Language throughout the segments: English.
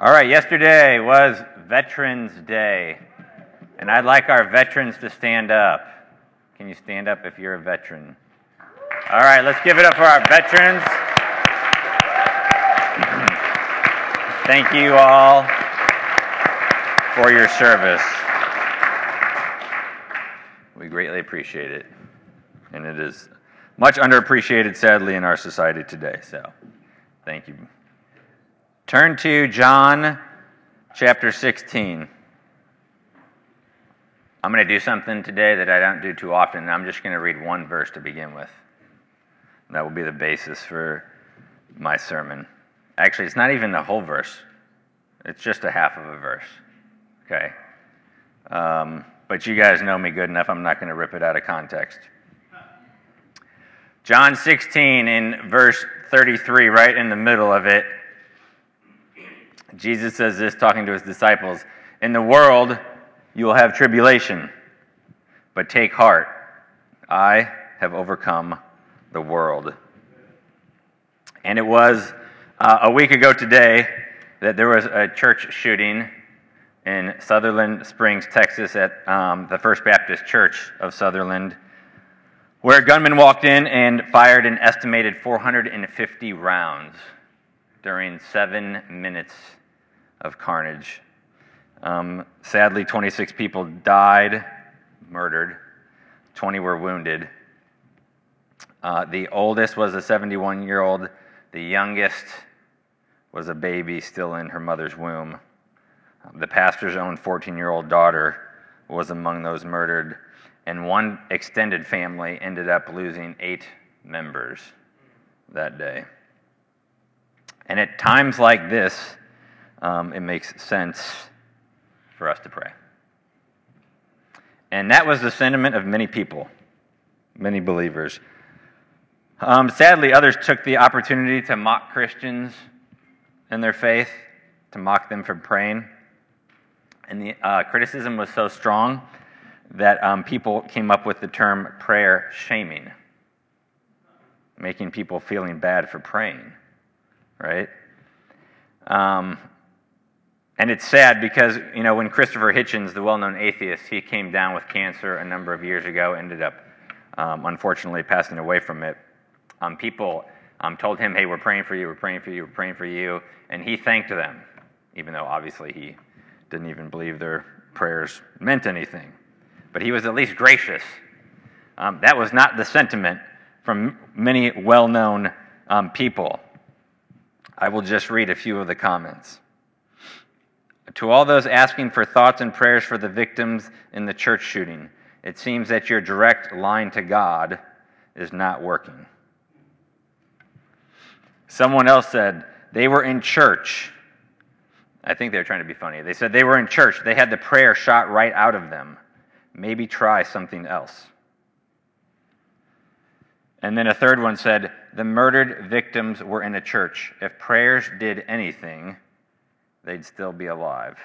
All right, yesterday was Veterans Day, and I'd like our veterans to stand up. Can you stand up if you're a veteran? All right, let's give it up for our veterans. Thank you all for your service. We greatly appreciate it, and it is much underappreciated, sadly, in our society today. So, thank you. Turn to John chapter 16. I'm going to do something today that I don't do too often, I'm just going to read one verse to begin with. That will be the basis for my sermon. Actually, it's not even the whole verse, it's just a half of a verse. Okay? Um, but you guys know me good enough, I'm not going to rip it out of context. John 16, in verse 33, right in the middle of it, Jesus says this talking to his disciples In the world, you will have tribulation, but take heart. I have overcome the world. And it was uh, a week ago today that there was a church shooting in Sutherland Springs, Texas, at um, the First Baptist Church of Sutherland, where a gunman walked in and fired an estimated 450 rounds during seven minutes of carnage. Um, sadly, 26 people died, murdered, 20 were wounded. Uh, the oldest was a 71 year old, the youngest was a baby still in her mother's womb. The pastor's own 14 year old daughter was among those murdered, and one extended family ended up losing eight members that day. And at times like this, um, it makes sense for us to pray. And that was the sentiment of many people, many believers. Um, sadly, others took the opportunity to mock Christians in their faith, to mock them for praying. And the uh, criticism was so strong that um, people came up with the term prayer shaming, making people feeling bad for praying, right? Um, and it's sad because, you know, when Christopher Hitchens, the well known atheist, he came down with cancer a number of years ago, ended up um, unfortunately passing away from it. Um, people um, told him, hey, we're praying for you, we're praying for you, we're praying for you. And he thanked them, even though obviously he didn't even believe their prayers meant anything. But he was at least gracious. Um, that was not the sentiment from many well known um, people. I will just read a few of the comments. To all those asking for thoughts and prayers for the victims in the church shooting, it seems that your direct line to God is not working. Someone else said they were in church. I think they were trying to be funny. They said they were in church. They had the prayer shot right out of them. Maybe try something else. And then a third one said the murdered victims were in a church. If prayers did anything, they'd still be alive.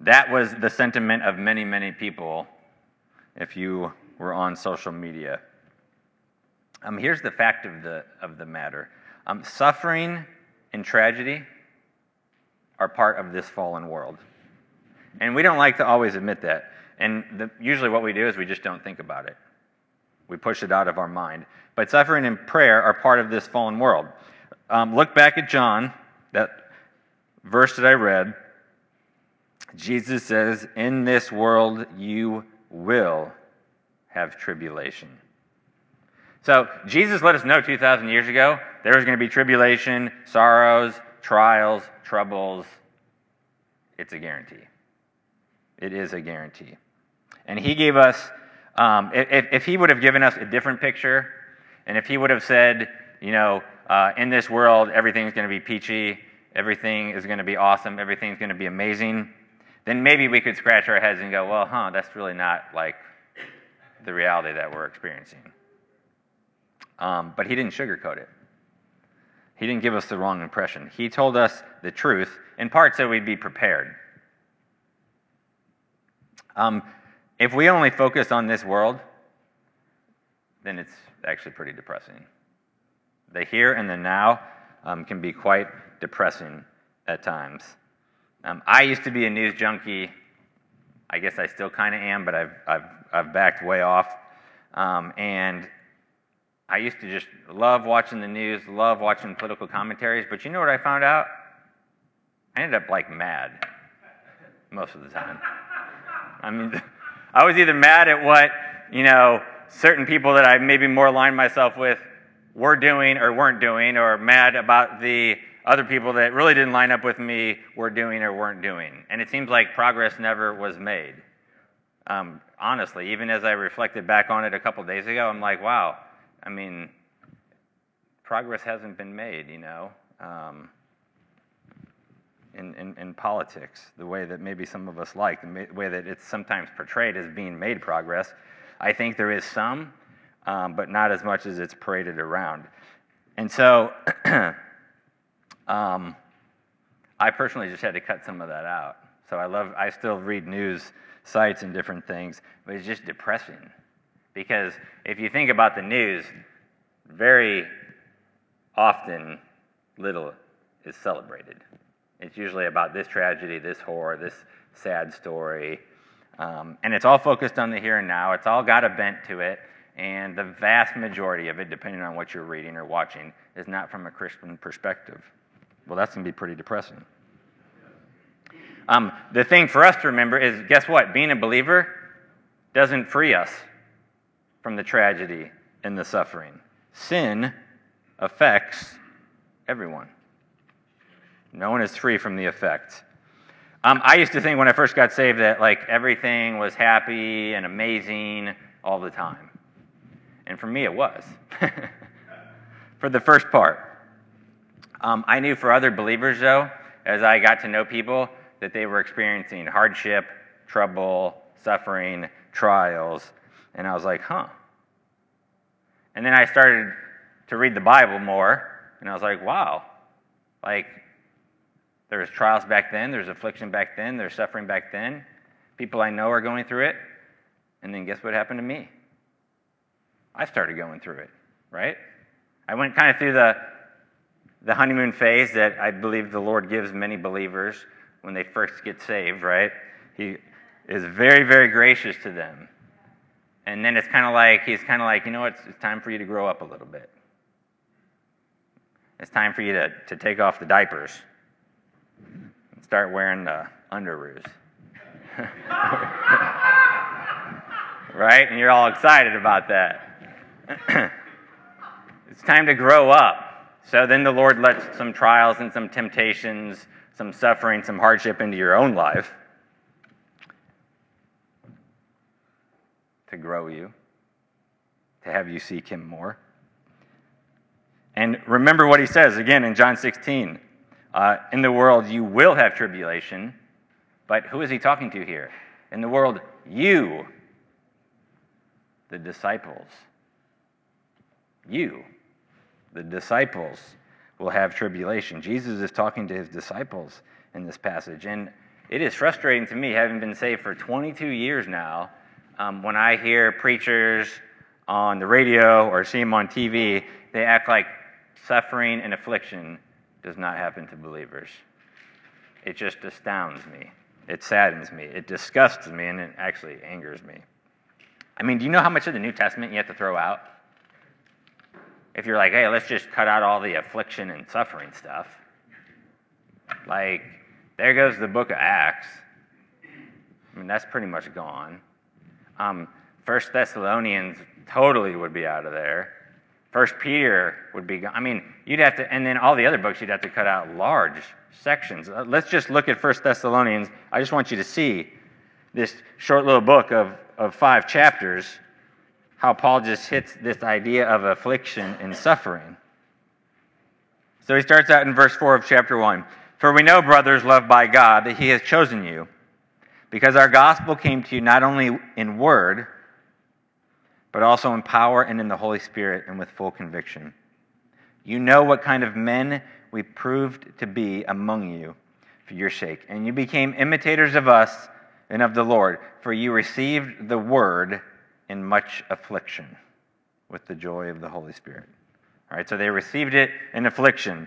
That was the sentiment of many, many people if you were on social media. Um, here's the fact of the, of the matter um, suffering and tragedy are part of this fallen world. And we don't like to always admit that. And the, usually what we do is we just don't think about it. We push it out of our mind. But suffering and prayer are part of this fallen world. Um, look back at John, that verse that I read. Jesus says, In this world you will have tribulation. So Jesus let us know 2,000 years ago there was going to be tribulation, sorrows, trials, troubles. It's a guarantee. It is a guarantee. And he gave us, um, if, if he would have given us a different picture, and if he would have said, you know, uh, in this world, everything's going to be peachy, everything is going to be awesome, everything's going to be amazing, then maybe we could scratch our heads and go, well, huh, that's really not like the reality that we're experiencing. Um, but he didn't sugarcoat it. He didn't give us the wrong impression. He told us the truth, in part so we'd be prepared. Um, if we only focus on this world, then it's actually pretty depressing the here and the now, um, can be quite depressing at times. Um, I used to be a news junkie. I guess I still kind of am, but I've, I've, I've backed way off. Um, and I used to just love watching the news, love watching political commentaries. But you know what I found out? I ended up like mad most of the time. I mean, I was either mad at what, you know, certain people that I maybe more aligned myself with were doing or weren't doing, or mad about the other people that really didn't line up with me were doing or weren't doing. And it seems like progress never was made. Um, honestly, even as I reflected back on it a couple days ago, I'm like, wow, I mean, progress hasn't been made, you know, um, in, in, in, politics, the way that maybe some of us like, the way that it's sometimes portrayed as being made progress. I think there is some, um, but not as much as it's paraded around. And so, um, I personally just had to cut some of that out. So I love, I still read news sites and different things, but it's just depressing. Because if you think about the news, very often little is celebrated. It's usually about this tragedy, this horror, this sad story. Um, and it's all focused on the here and now. It's all got a bent to it. And the vast majority of it, depending on what you're reading or watching, is not from a Christian perspective. Well, that's going to be pretty depressing. Um, the thing for us to remember is guess what? Being a believer doesn't free us from the tragedy and the suffering. Sin affects everyone. No one is free from the effect. Um, I used to think when I first got saved that like everything was happy and amazing all the time. And for me, it was. for the first part. Um, I knew for other believers, though, as I got to know people, that they were experiencing hardship, trouble, suffering, trials. And I was like, huh. And then I started to read the Bible more, and I was like, wow. Like, there was trials back then, there's affliction back then, there's suffering back then. People I know are going through it. And then guess what happened to me? I started going through it, right? I went kind of through the, the honeymoon phase that I believe the Lord gives many believers when they first get saved, right? He is very, very gracious to them. And then it's kind of like, he's kind of like, you know what, it's, it's time for you to grow up a little bit. It's time for you to, to take off the diapers and start wearing the underoos. right? And you're all excited about that. it's time to grow up. So then the Lord lets some trials and some temptations some suffering, some hardship into your own life to grow you, to have you seek Him more. And remember what He says again in John 16 uh, In the world you will have tribulation, but who is He talking to here? In the world, you, the disciples, you, the disciples will have tribulation. Jesus is talking to his disciples in this passage. And it is frustrating to me, having been saved for 22 years now, um, when I hear preachers on the radio or see them on TV, they act like suffering and affliction does not happen to believers. It just astounds me. It saddens me. It disgusts me, and it actually angers me. I mean, do you know how much of the New Testament you have to throw out? If you're like, hey, let's just cut out all the affliction and suffering stuff, like, there goes the book of Acts. I mean, that's pretty much gone. Um, First Thessalonians totally would be out of there. First Peter would be gone. I mean, you'd have to, and then all the other books, you'd have to cut out large sections. Uh, let's just look at First Thessalonians. I just want you to see this short little book of, of five chapters how Paul just hits this idea of affliction and suffering. So he starts out in verse 4 of chapter 1 For we know, brothers loved by God, that he has chosen you, because our gospel came to you not only in word, but also in power and in the Holy Spirit and with full conviction. You know what kind of men we proved to be among you for your sake, and you became imitators of us and of the Lord, for you received the word in much affliction with the joy of the Holy Spirit. All right, so they received it in affliction.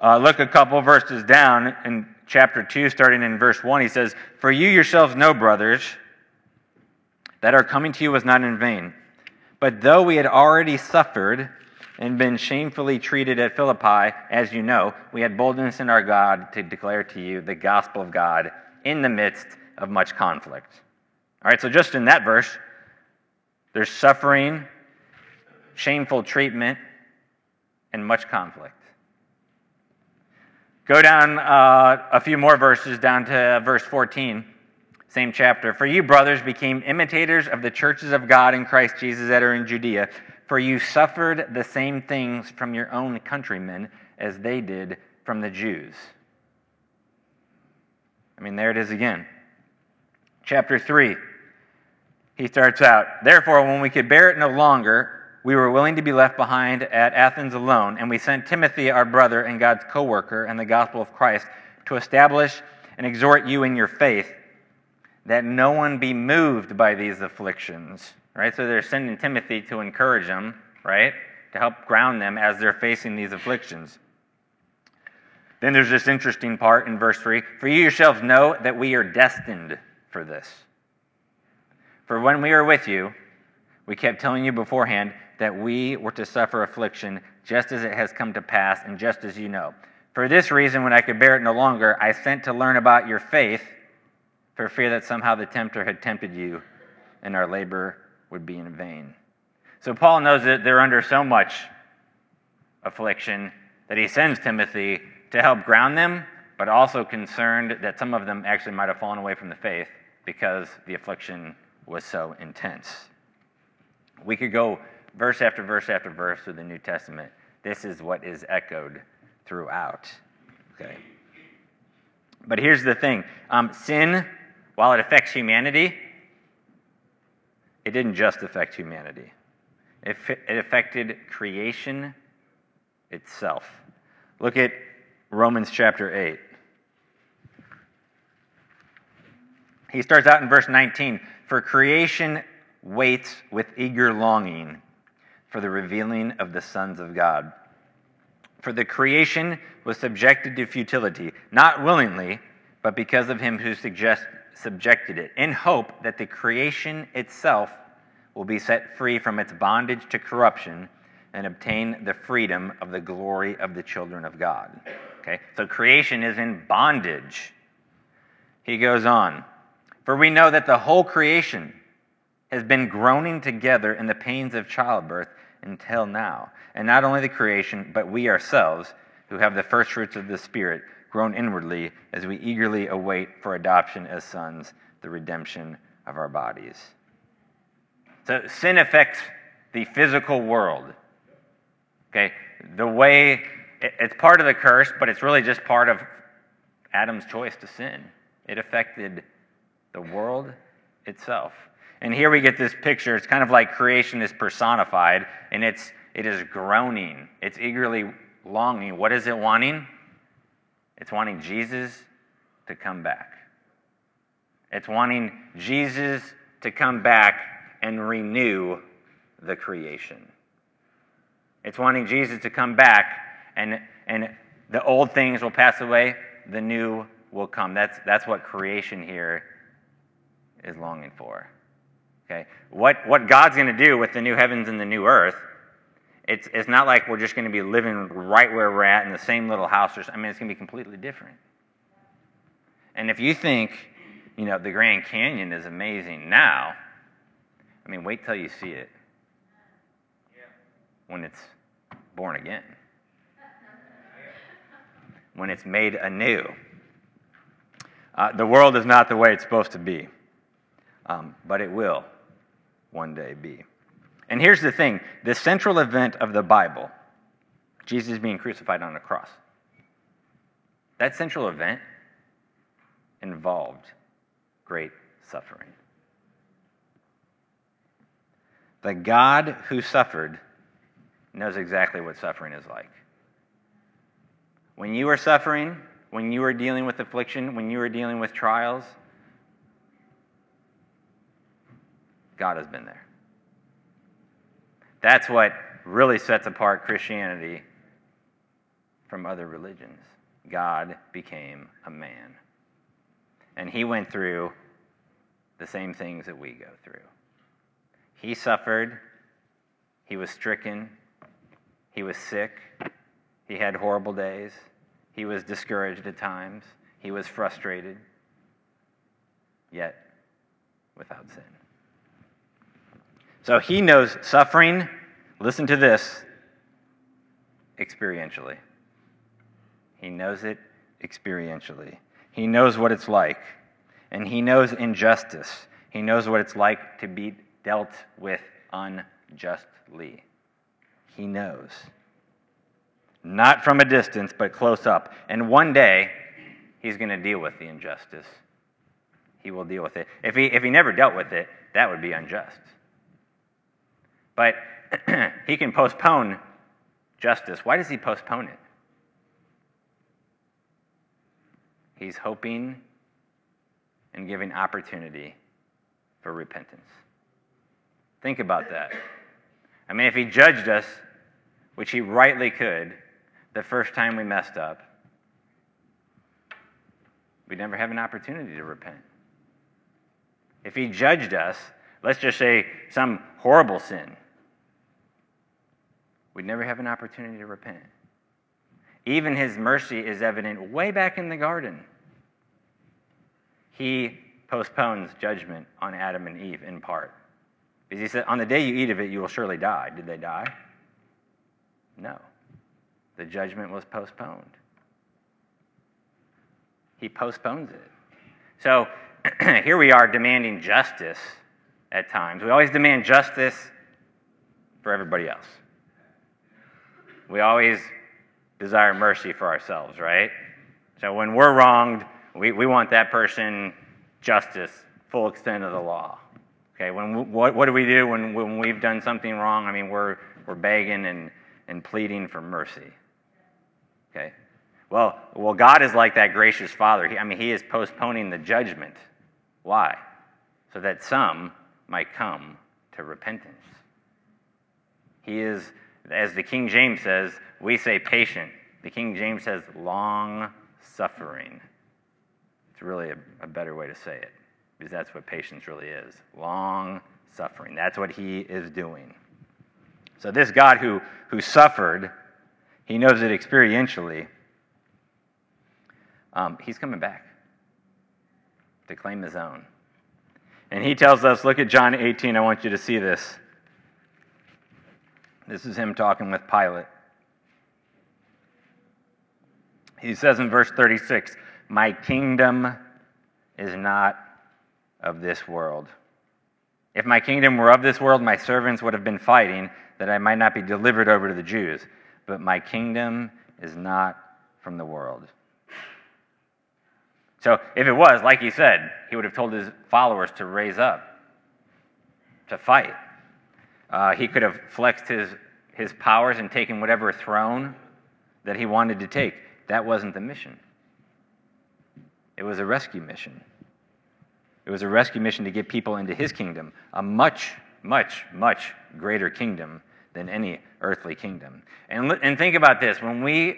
Uh, look a couple verses down in chapter 2, starting in verse 1. He says, For you yourselves know, brothers, that our coming to you was not in vain. But though we had already suffered and been shamefully treated at Philippi, as you know, we had boldness in our God to declare to you the gospel of God in the midst of much conflict. All right, so just in that verse, there's suffering, shameful treatment, and much conflict. Go down uh, a few more verses, down to verse 14, same chapter. For you, brothers, became imitators of the churches of God in Christ Jesus that are in Judea, for you suffered the same things from your own countrymen as they did from the Jews. I mean, there it is again. Chapter 3, he starts out, Therefore, when we could bear it no longer, we were willing to be left behind at Athens alone, and we sent Timothy, our brother and God's co worker in the gospel of Christ, to establish and exhort you in your faith, that no one be moved by these afflictions. Right? So they're sending Timothy to encourage them, right? To help ground them as they're facing these afflictions. Then there's this interesting part in verse 3 For you yourselves know that we are destined for this. For when we were with you, we kept telling you beforehand that we were to suffer affliction just as it has come to pass and just as you know. For this reason, when I could bear it no longer, I sent to learn about your faith for fear that somehow the tempter had tempted you and our labor would be in vain. So Paul knows that they're under so much affliction that he sends Timothy to help ground them, but also concerned that some of them actually might have fallen away from the faith because the affliction was so intense. We could go verse after verse after verse through the New Testament. This is what is echoed throughout. Okay. But here's the thing um, sin, while it affects humanity, it didn't just affect humanity, it, it affected creation itself. Look at Romans chapter 8. He starts out in verse 19 For creation waits with eager longing for the revealing of the sons of God. For the creation was subjected to futility, not willingly, but because of him who suggest, subjected it, in hope that the creation itself will be set free from its bondage to corruption and obtain the freedom of the glory of the children of God. Okay? So creation is in bondage. He goes on, For we know that the whole creation has been groaning together in the pains of childbirth until now. And not only the creation, but we ourselves, who have the first fruits of the Spirit, groan inwardly as we eagerly await for adoption as sons, the redemption of our bodies. So sin affects the physical world. Okay? The way it's part of the curse, but it's really just part of Adam's choice to sin. It affected the world itself. And here we get this picture. It's kind of like creation is personified, and it's it is groaning. It's eagerly longing. What is it wanting? It's wanting Jesus to come back. It's wanting Jesus to come back and renew the creation. It's wanting Jesus to come back and and the old things will pass away, the new will come. That's that's what creation here is longing for. Okay? What, what God's going to do with the new heavens and the new earth, it's, it's not like we're just going to be living right where we're at in the same little house. Or, I mean, it's going to be completely different. And if you think, you know, the Grand Canyon is amazing now, I mean, wait till you see it when it's born again, when it's made anew. Uh, the world is not the way it's supposed to be, um, but it will one day be. And here's the thing the central event of the Bible, Jesus being crucified on a cross, that central event involved great suffering. The God who suffered knows exactly what suffering is like. When you are suffering, when you are dealing with affliction, when you are dealing with trials, God has been there. That's what really sets apart Christianity from other religions. God became a man. And he went through the same things that we go through. He suffered, he was stricken, he was sick, he had horrible days, he was discouraged at times, he was frustrated, yet without sin. So he knows suffering, listen to this, experientially. He knows it experientially. He knows what it's like. And he knows injustice. He knows what it's like to be dealt with unjustly. He knows. Not from a distance, but close up. And one day, he's going to deal with the injustice. He will deal with it. If he, if he never dealt with it, that would be unjust. But he can postpone justice. Why does he postpone it? He's hoping and giving opportunity for repentance. Think about that. I mean, if he judged us, which he rightly could, the first time we messed up, we'd never have an opportunity to repent. If he judged us, let's just say some horrible sin, we'd never have an opportunity to repent. Even his mercy is evident way back in the garden. He postpones judgment on Adam and Eve in part. Because he said, On the day you eat of it, you will surely die. Did they die? No. The judgment was postponed. He postpones it. So here we are demanding justice at times. We always demand justice for everybody else. We always desire mercy for ourselves, right? So when we're wronged, we, we want that person justice, full extent of the law. Okay, when, what, what do we do when, when we've done something wrong? I mean, we're, we're begging and, and pleading for mercy. Okay? Well, well, God is like that gracious Father. He, I mean, He is postponing the judgment. Why? So that some might come to repentance. He is, as the King James says, we say patient. The King James says long suffering. It's really a, a better way to say it, because that's what patience really is long suffering. That's what he is doing. So, this God who, who suffered, he knows it experientially. Um, he's coming back to claim his own. And he tells us look at John 18. I want you to see this. This is him talking with Pilate. He says in verse 36 my kingdom is not of this world. If my kingdom were of this world, my servants would have been fighting that I might not be delivered over to the Jews. But my kingdom is not from the world. So if it was, like he said, he would have told his followers to raise up, to fight. Uh, he could have flexed his, his powers and taken whatever throne that he wanted to take. That wasn't the mission. It was a rescue mission. It was a rescue mission to get people into his kingdom, a much, much, much greater kingdom than any earthly kingdom. And, and think about this when we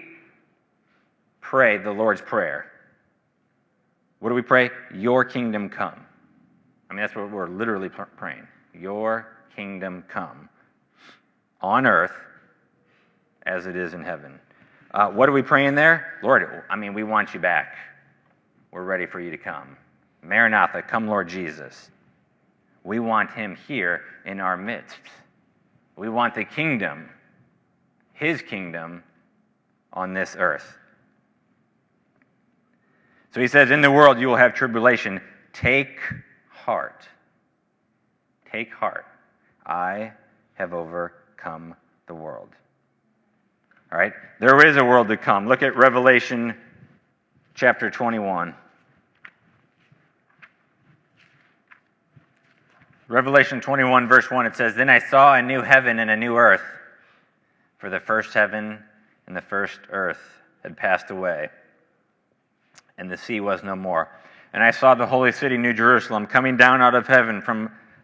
pray the Lord's Prayer, what do we pray? Your kingdom come. I mean, that's what we're literally praying. Your kingdom come on earth as it is in heaven. Uh, what are we praying there? Lord, I mean, we want you back we're ready for you to come. Maranatha, come, Lord Jesus. We want him here in our midst. We want the kingdom, his kingdom, on this earth. So he says, In the world you will have tribulation. Take heart. Take heart. I have overcome the world. All right? There is a world to come. Look at Revelation chapter 21. Revelation 21, verse 1, it says, Then I saw a new heaven and a new earth, for the first heaven and the first earth had passed away, and the sea was no more. And I saw the holy city, New Jerusalem, coming down out of heaven from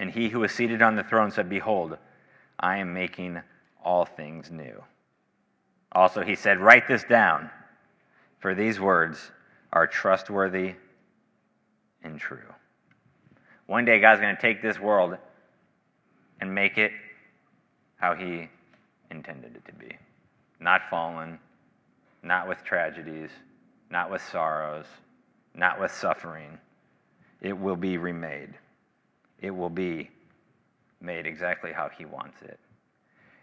And he who was seated on the throne said, Behold, I am making all things new. Also, he said, Write this down, for these words are trustworthy and true. One day, God's going to take this world and make it how he intended it to be. Not fallen, not with tragedies, not with sorrows, not with suffering. It will be remade. It will be made exactly how he wants it.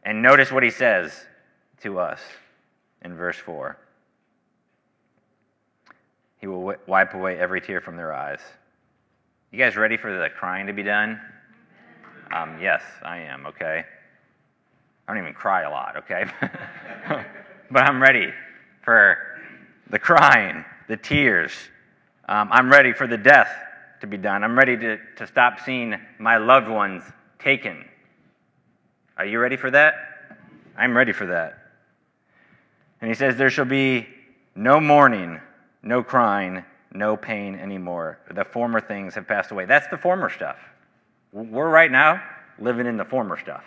And notice what he says to us in verse 4. He will wipe away every tear from their eyes. You guys ready for the crying to be done? Um, yes, I am, okay? I don't even cry a lot, okay? but I'm ready for the crying, the tears. Um, I'm ready for the death to be done. I'm ready to, to stop seeing my loved ones taken. Are you ready for that? I'm ready for that. And he says, There shall be no mourning, no crying, no pain anymore. The former things have passed away. That's the former stuff. We're right now living in the former stuff.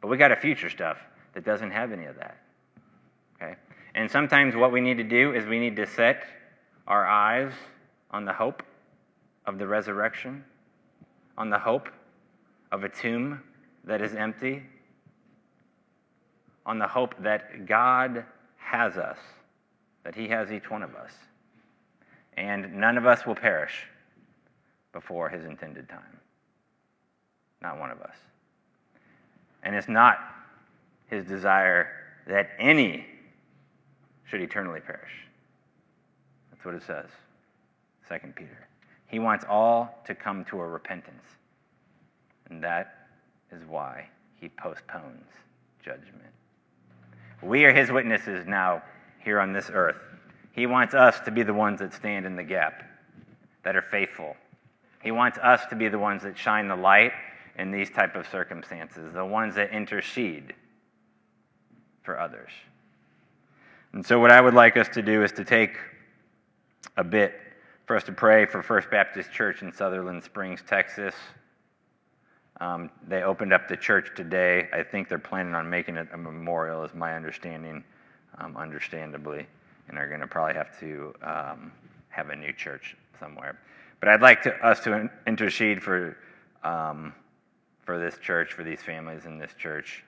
But we got a future stuff that doesn't have any of that. Okay? And sometimes what we need to do is we need to set our eyes on the hope of the resurrection, on the hope of a tomb that is empty, on the hope that God has us, that He has each one of us, and none of us will perish before His intended time. Not one of us. And it's not His desire that any should eternally perish. That's what it says, 2 Peter. He wants all to come to a repentance. And that is why he postpones judgment. We are his witnesses now here on this earth. He wants us to be the ones that stand in the gap, that are faithful. He wants us to be the ones that shine the light in these type of circumstances, the ones that intercede for others. And so what I would like us to do is to take a bit for us to pray for First Baptist Church in Sutherland Springs, Texas. Um, they opened up the church today. I think they're planning on making it a memorial, is my understanding, um, understandably, and are going to probably have to um, have a new church somewhere. But I'd like to, us to intercede for um, for this church, for these families in this church,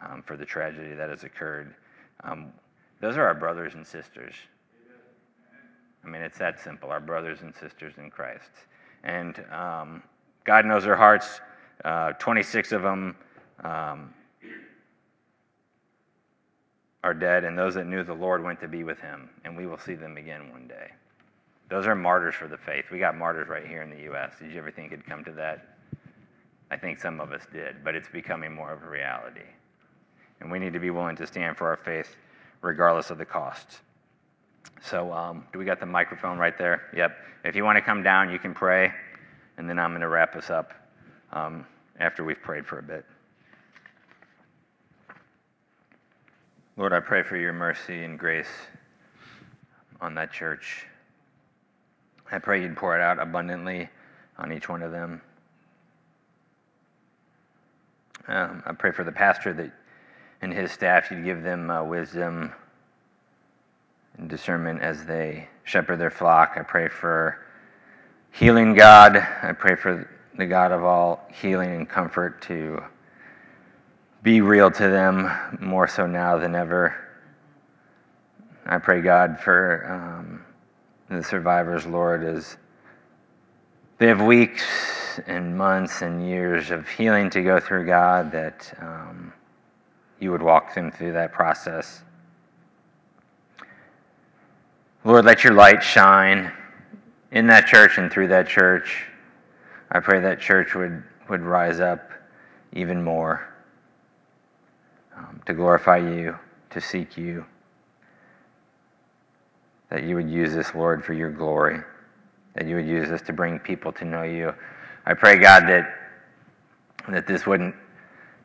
um, for the tragedy that has occurred. Um, those are our brothers and sisters. I mean, it's that simple. Our brothers and sisters in Christ, and God knows their hearts. Uh, 26 of them um, are dead, and those that knew the Lord went to be with him, and we will see them again one day. Those are martyrs for the faith. We got martyrs right here in the U.S. Did you ever think it'd come to that? I think some of us did, but it's becoming more of a reality. And we need to be willing to stand for our faith regardless of the cost. So, um, do we got the microphone right there? Yep. If you want to come down, you can pray, and then I'm going to wrap us up um, after we've prayed for a bit. Lord, I pray for your mercy and grace on that church. I pray you'd pour it out abundantly on each one of them. Um, I pray for the pastor that and his staff, you'd give them uh, wisdom discernment as they shepherd their flock. I pray for healing God. I pray for the God of all healing and comfort, to be real to them more so now than ever. I pray, God, for um, the survivors, Lord, as they have weeks and months and years of healing to go through, God, that um, you would walk them through that process. Lord, let your light shine in that church and through that church. I pray that church would, would rise up even more um, to glorify you, to seek you. that you would use this, Lord, for your glory, that you would use this to bring people to know you. I pray, God, that, that this wouldn't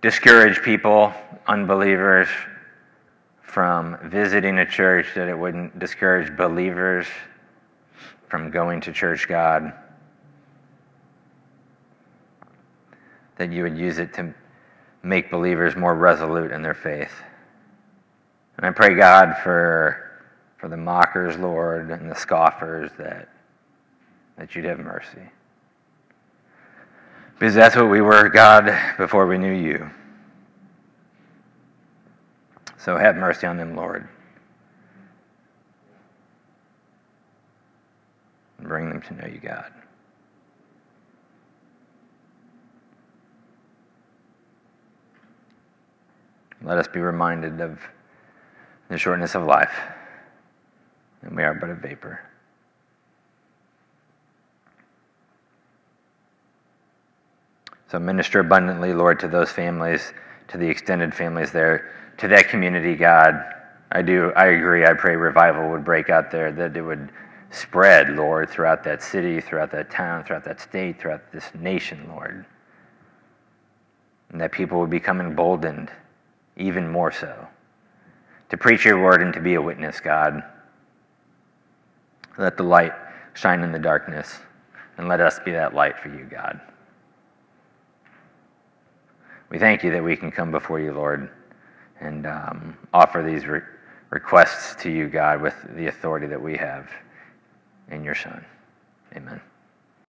discourage people, unbelievers, from visiting a church, that it wouldn't discourage believers from going to church, God. That you would use it to make believers more resolute in their faith. And I pray, God, for, for the mockers, Lord, and the scoffers, that, that you'd have mercy. Because that's what we were, God, before we knew you. So have mercy on them, Lord. And bring them to know you, God. Let us be reminded of the shortness of life, and we are but a vapor. So minister abundantly, Lord, to those families, to the extended families there, to that community, God. I do, I agree. I pray revival would break out there, that it would spread, Lord, throughout that city, throughout that town, throughout that state, throughout this nation, Lord. And that people would become emboldened even more so to preach your word and to be a witness, God. Let the light shine in the darkness, and let us be that light for you, God. We thank you that we can come before you, Lord, and um, offer these re- requests to you, God, with the authority that we have in your Son. Amen.